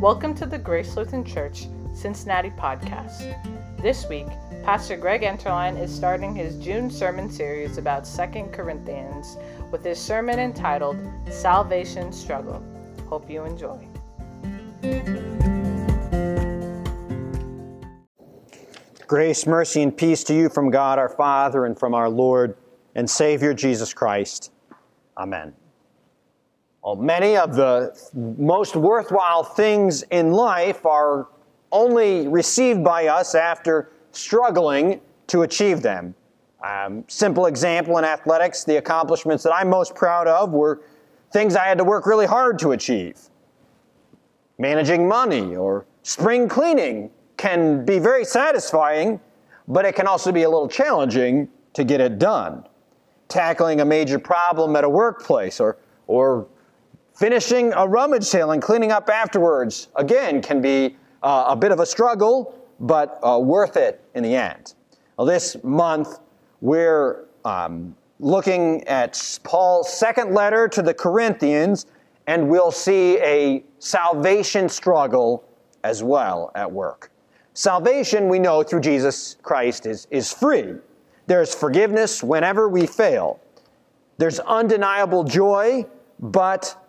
Welcome to the Grace Lutheran Church Cincinnati podcast. This week, Pastor Greg Enterline is starting his June sermon series about 2 Corinthians with his sermon entitled Salvation Struggle. Hope you enjoy. Grace, mercy, and peace to you from God our Father and from our Lord and Savior Jesus Christ. Amen. Well, many of the most worthwhile things in life are only received by us after struggling to achieve them. Um, simple example in athletics, the accomplishments that I'm most proud of were things I had to work really hard to achieve. Managing money or spring cleaning can be very satisfying, but it can also be a little challenging to get it done. Tackling a major problem at a workplace or, or finishing a rummage sale and cleaning up afterwards, again, can be uh, a bit of a struggle, but uh, worth it in the end. Well, this month, we're um, looking at Paul's second letter to the Corinthians, and we'll see a salvation struggle as well at work. Salvation, we know through Jesus Christ, is, is free. There's forgiveness whenever we fail. There's undeniable joy, but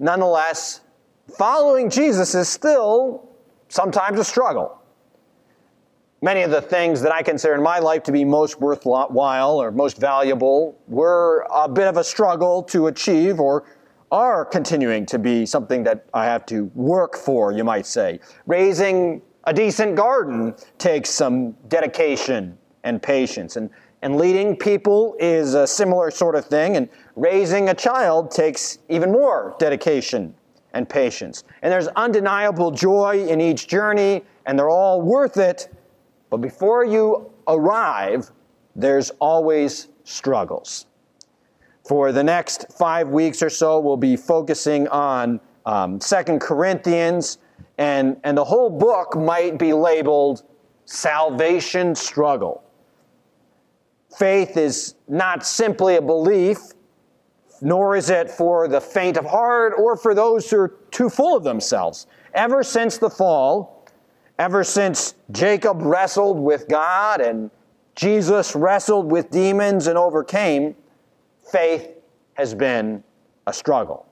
nonetheless, following Jesus is still sometimes a struggle. Many of the things that I consider in my life to be most worthwhile or most valuable were a bit of a struggle to achieve or are continuing to be something that I have to work for, you might say. Raising a decent garden takes some dedication and patience. And, and leading people is a similar sort of thing. And raising a child takes even more dedication and patience. And there's undeniable joy in each journey, and they're all worth it but before you arrive, there's always struggles. For the next five weeks or so, we'll be focusing on um, Second Corinthians, and, and the whole book might be labeled Salvation Struggle. Faith is not simply a belief, nor is it for the faint of heart or for those who are too full of themselves. Ever since the fall, Ever since Jacob wrestled with God and Jesus wrestled with demons and overcame, faith has been a struggle.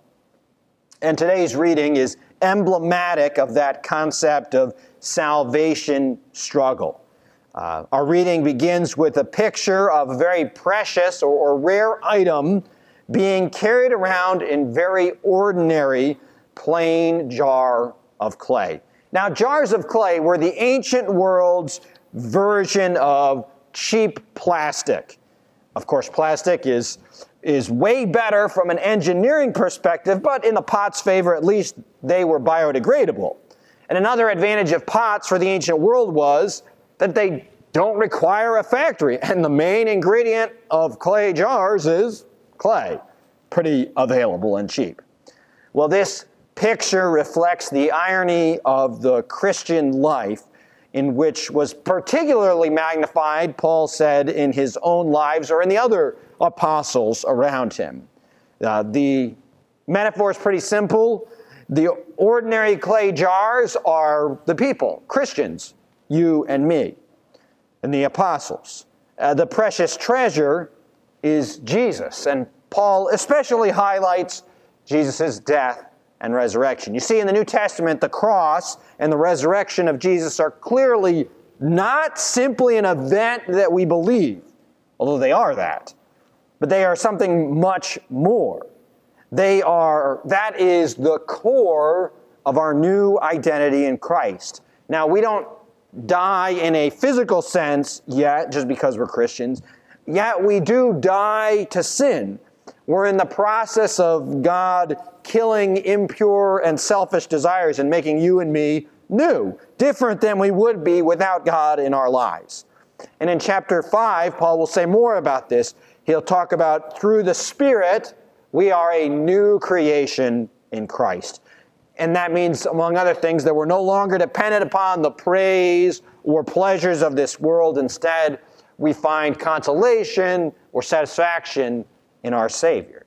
And today's reading is emblematic of that concept of salvation struggle. Uh, our reading begins with a picture of a very precious or, or rare item being carried around in very ordinary plain jar of clay. Now, jars of clay were the ancient world's version of cheap plastic. Of course, plastic is, is way better from an engineering perspective, but in the pot's favor, at least they were biodegradable. And another advantage of pots for the ancient world was that they don't require a factory. And the main ingredient of clay jars is clay, pretty available and cheap. Well, this picture reflects the irony of the Christian life, in which was particularly magnified, Paul said, in his own lives or in the other apostles around him. Uh, the metaphor is pretty simple. The ordinary clay jars are the people, Christians, you and me, and the apostles. Uh, the precious treasure is Jesus, and Paul especially highlights Jesus' death and resurrection. You see, in the New Testament, the cross and the resurrection of Jesus are clearly not simply an event that we believe, although they are that, but they are something much more. They are, that is the core of our new identity in Christ. Now, we don't die in a physical sense yet, just because we're Christians, yet we do die to sin. We're in the process of God killing impure and selfish desires and making you and me new, different than we would be without God in our lives. And in chapter 5, Paul will say more about this. He'll talk about through the Spirit, we are a new creation in Christ. And that means, among other things, that we're no longer dependent upon the praise or pleasures of this world. Instead, we find consolation or satisfaction in our Savior.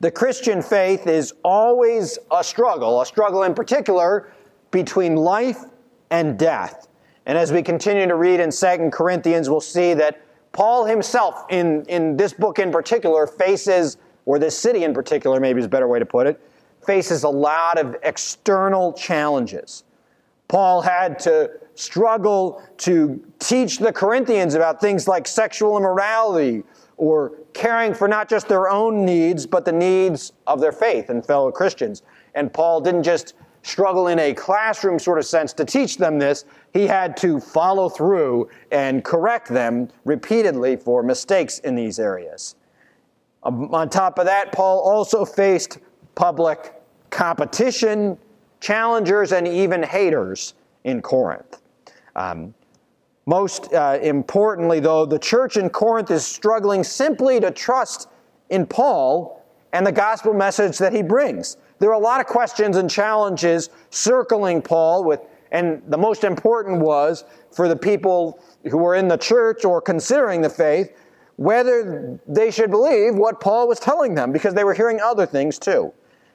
The Christian faith is always a struggle, a struggle in particular between life and death. And as we continue to read in 2 Corinthians, we'll see that Paul himself, in, in this book in particular, faces, or this city in particular, maybe is a better way to put it, faces a lot of external challenges. Paul had to struggle to teach the Corinthians about things like sexual immorality or caring for not just their own needs, but the needs of their faith and fellow Christians. And Paul didn't just struggle in a classroom sort of sense to teach them this, he had to follow through and correct them repeatedly for mistakes in these areas. Um, on top of that, Paul also faced public competition, challengers, and even haters in Corinth. Um, most uh, importantly, though, the church in Corinth is struggling simply to trust in Paul and the gospel message that he brings. There are a lot of questions and challenges circling Paul with and the most important was for the people who were in the church or considering the faith whether they should believe what Paul was telling them because they were hearing other things too.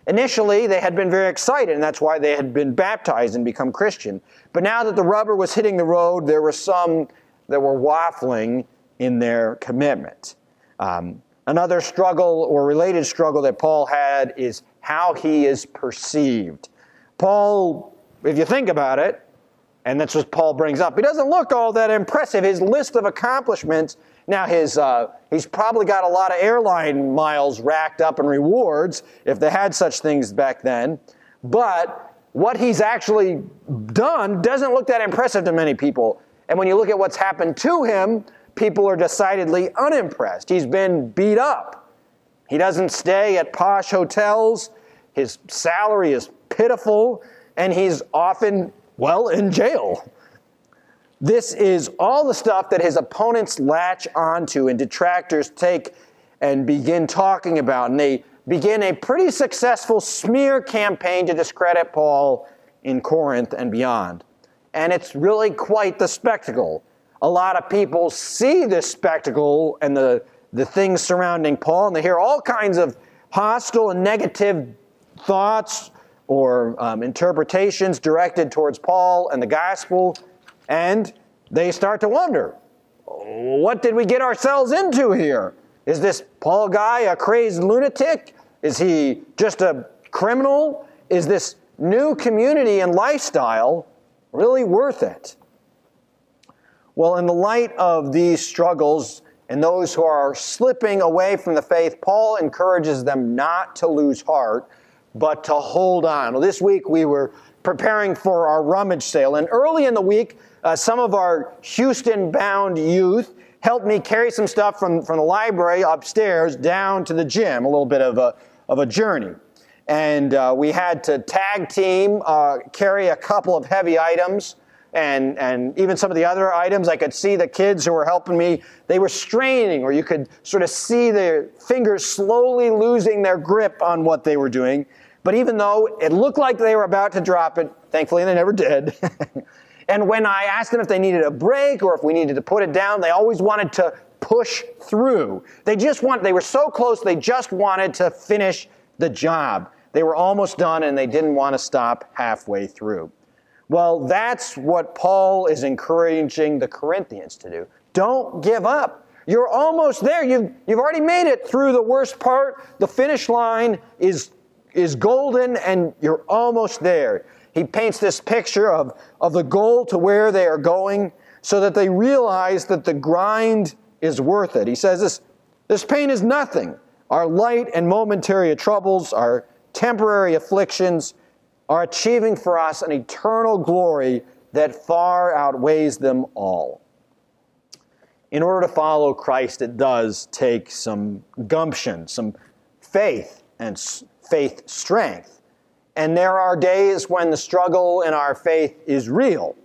Initially, they had been very excited, and that's why they had been baptized and become Christian. But now that the rubber was hitting the road, there were some that were waffling in their commitment. Um, another struggle or related struggle that Paul had is how he is perceived. Paul, if you think about it, and that's what Paul brings up, he doesn't look all that impressive. His list of accomplishments now, his, uh, he's probably got a lot of airline miles racked up and rewards, if they had such things back then. But what he's actually done doesn't look that impressive to many people. And when you look at what's happened to him, people are decidedly unimpressed. He's been beat up. He doesn't stay at posh hotels. His salary is pitiful, and he's often, well, in jail. This is all the stuff that his opponents latch onto and detractors take and begin talking about. And they begin a pretty successful smear campaign to discredit Paul in Corinth and beyond. And it's really quite the spectacle. A lot of people see this spectacle and the, the things surrounding Paul, and they hear all kinds of hostile and negative thoughts or um, interpretations directed towards Paul and the gospel and they start to wonder what did we get ourselves into here? Is this Paul guy a crazed lunatic? Is he just a criminal? Is this new community and lifestyle really worth it? Well, in the light of these struggles and those who are slipping away from the faith, Paul encourages them not to lose heart, but to hold on. Well, this week we were preparing for our rummage sale, and early in the week, uh, some of our Houston bound youth helped me carry some stuff from, from the library upstairs down to the gym, a little bit of a, of a journey. And uh, we had to tag team, uh, carry a couple of heavy items. And, and even some of the other items, I could see the kids who were helping me, they were straining, or you could sort of see their fingers slowly losing their grip on what they were doing. But even though it looked like they were about to drop it, thankfully they never did. And when I asked them if they needed a break or if we needed to put it down, they always wanted to push through. They just want, they were so close, they just wanted to finish the job. They were almost done and they didn't want to stop halfway through. Well, that's what Paul is encouraging the Corinthians to do. Don't give up. You're almost there. You've, you've already made it through the worst part. The finish line is, is golden and you're almost there he paints this picture of, of the goal to where they are going so that they realize that the grind is worth it. He says this, this pain is nothing. Our light and momentary troubles, our temporary afflictions, are achieving for us an eternal glory that far outweighs them all. In order to follow Christ, it does take some gumption, some faith, and faith strength. And there are days when the struggle in our faith is real.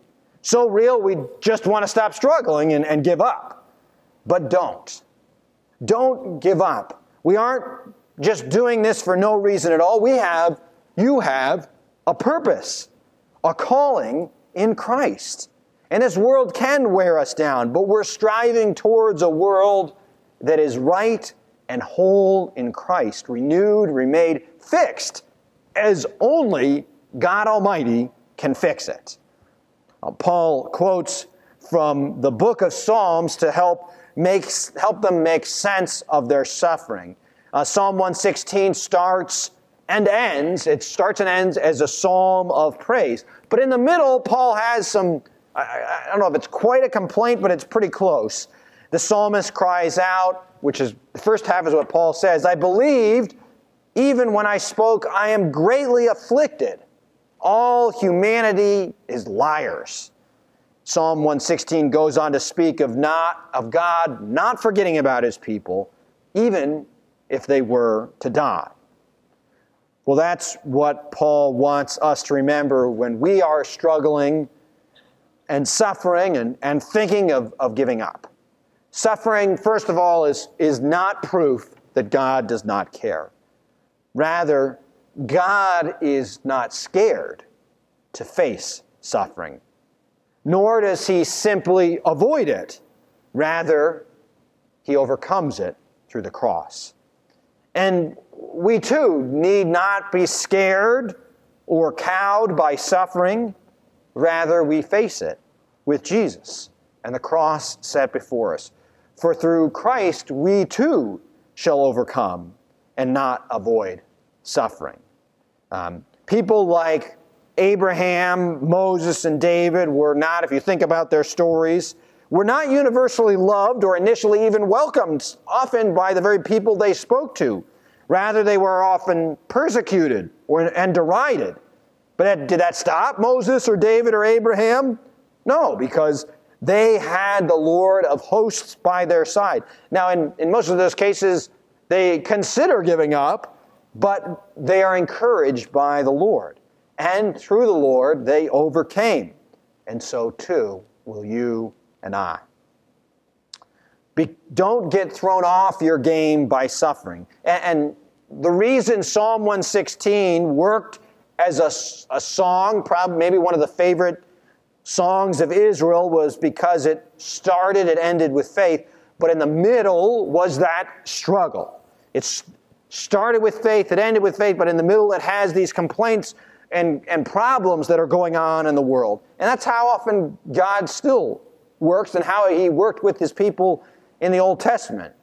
So real, we just want to stop struggling and, and give up. But don't. Don't give up. We aren't just doing this for no reason at all. We have, you have, a purpose, a calling in Christ. And this world can wear us down, but we're striving towards a world that is right and whole in Christ, renewed, remade, fixed as only God Almighty can fix it. Uh, Paul quotes from the book of Psalms to help, make, help them make sense of their suffering. Uh, psalm 116 starts and ends, it starts and ends as a psalm of praise. But in the middle, Paul has some, I, I don't know if it's quite a complaint, but it's pretty close. The psalmist cries out, which is the first half is what Paul says I believed, even when I spoke, I am greatly afflicted. All humanity is liars. Psalm 116 goes on to speak of not of God not forgetting about his people, even if they were to die. Well, that's what Paul wants us to remember when we are struggling and suffering and, and thinking of, of giving up. Suffering, first of all, is, is not proof that God does not care. Rather, God is not scared to face suffering, nor does he simply avoid it. Rather, he overcomes it through the cross. And we too need not be scared or cowed by suffering. Rather, we face it with Jesus and the cross set before us. For through Christ, we too shall overcome and not avoid suffering. Um, people like Abraham, Moses, and David were not, if you think about their stories, were not universally loved or initially even welcomed, often by the very people they spoke to. Rather, they were often persecuted or, and derided. But did that stop Moses or David or Abraham? No, because they had the Lord of hosts by their side. Now, in, in most of those cases, they consider giving up, but they are encouraged by the Lord. And through the Lord, they overcame. And so too will you and I. Be, don't get thrown off your game by suffering. And, and, the reason Psalm 116 worked as a, a song, probably maybe one of the favorite songs of Israel, was because it started and ended with faith, but in the middle was that struggle. It started with faith, it ended with faith, but in the middle it has these complaints and, and problems that are going on in the world. And that's how often God still works and how he worked with his people in the Old Testament.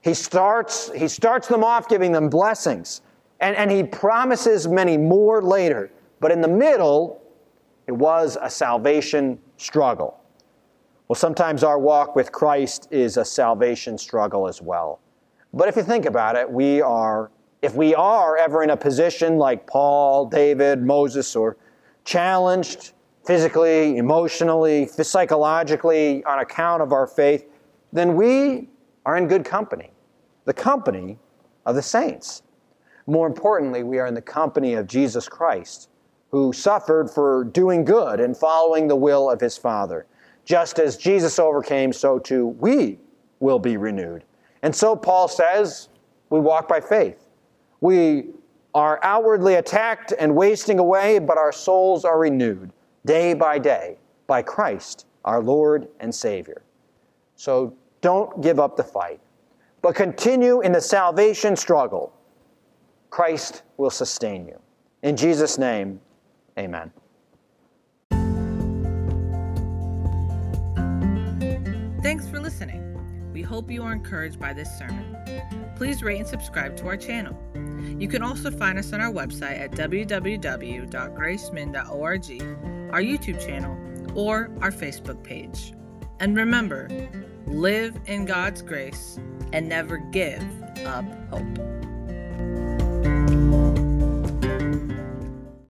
He starts, he starts them off giving them blessings, and, and he promises many more later. But in the middle, it was a salvation struggle. Well, sometimes our walk with Christ is a salvation struggle as well. But if you think about it, we are, if we are ever in a position like Paul, David, Moses, or challenged physically, emotionally, psychologically on account of our faith, then we are in good company the company of the saints. More importantly, we are in the company of Jesus Christ, who suffered for doing good and following the will of his Father. Just as Jesus overcame, so too we will be renewed. And so Paul says, we walk by faith. We are outwardly attacked and wasting away, but our souls are renewed day by day by Christ, our Lord and Savior. So don't give up the fight but continue in the salvation struggle. Christ will sustain you. In Jesus' name, amen. Thanks for listening. We hope you are encouraged by this sermon. Please rate and subscribe to our channel. You can also find us on our website at www.gracemin.org, our YouTube channel, or our Facebook page. And remember, live in God's grace and never give up hope.